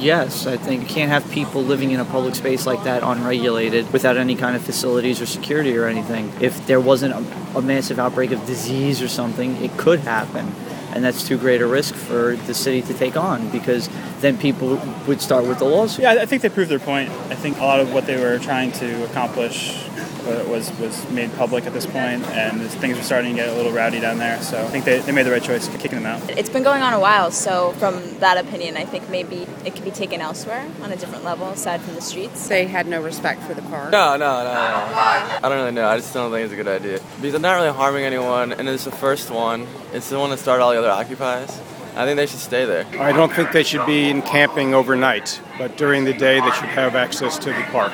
Yes, I think you can't have people living in a public space like that unregulated without any kind of facilities or security or anything. If there wasn't a, a massive outbreak of disease or something, it could happen. And that's too great a risk for the city to take on because then people would start with the lawsuit. Yeah, I think they proved their point. I think a lot of what they were trying to accomplish was was made public at this point, and things were starting to get a little rowdy down there. So I think they, they made the right choice kicking them out. It's been going on a while, so from that opinion, I think maybe it could be taken elsewhere on a different level aside from the streets. They had no respect for the park. No, no, no, no. I don't really know. I just don't think it's a good idea because they're not really harming anyone, and it's the first one. It's the one that started all the other occupies. I think they should stay there. I don't think they should be in camping overnight, but during the day they should have access to the park.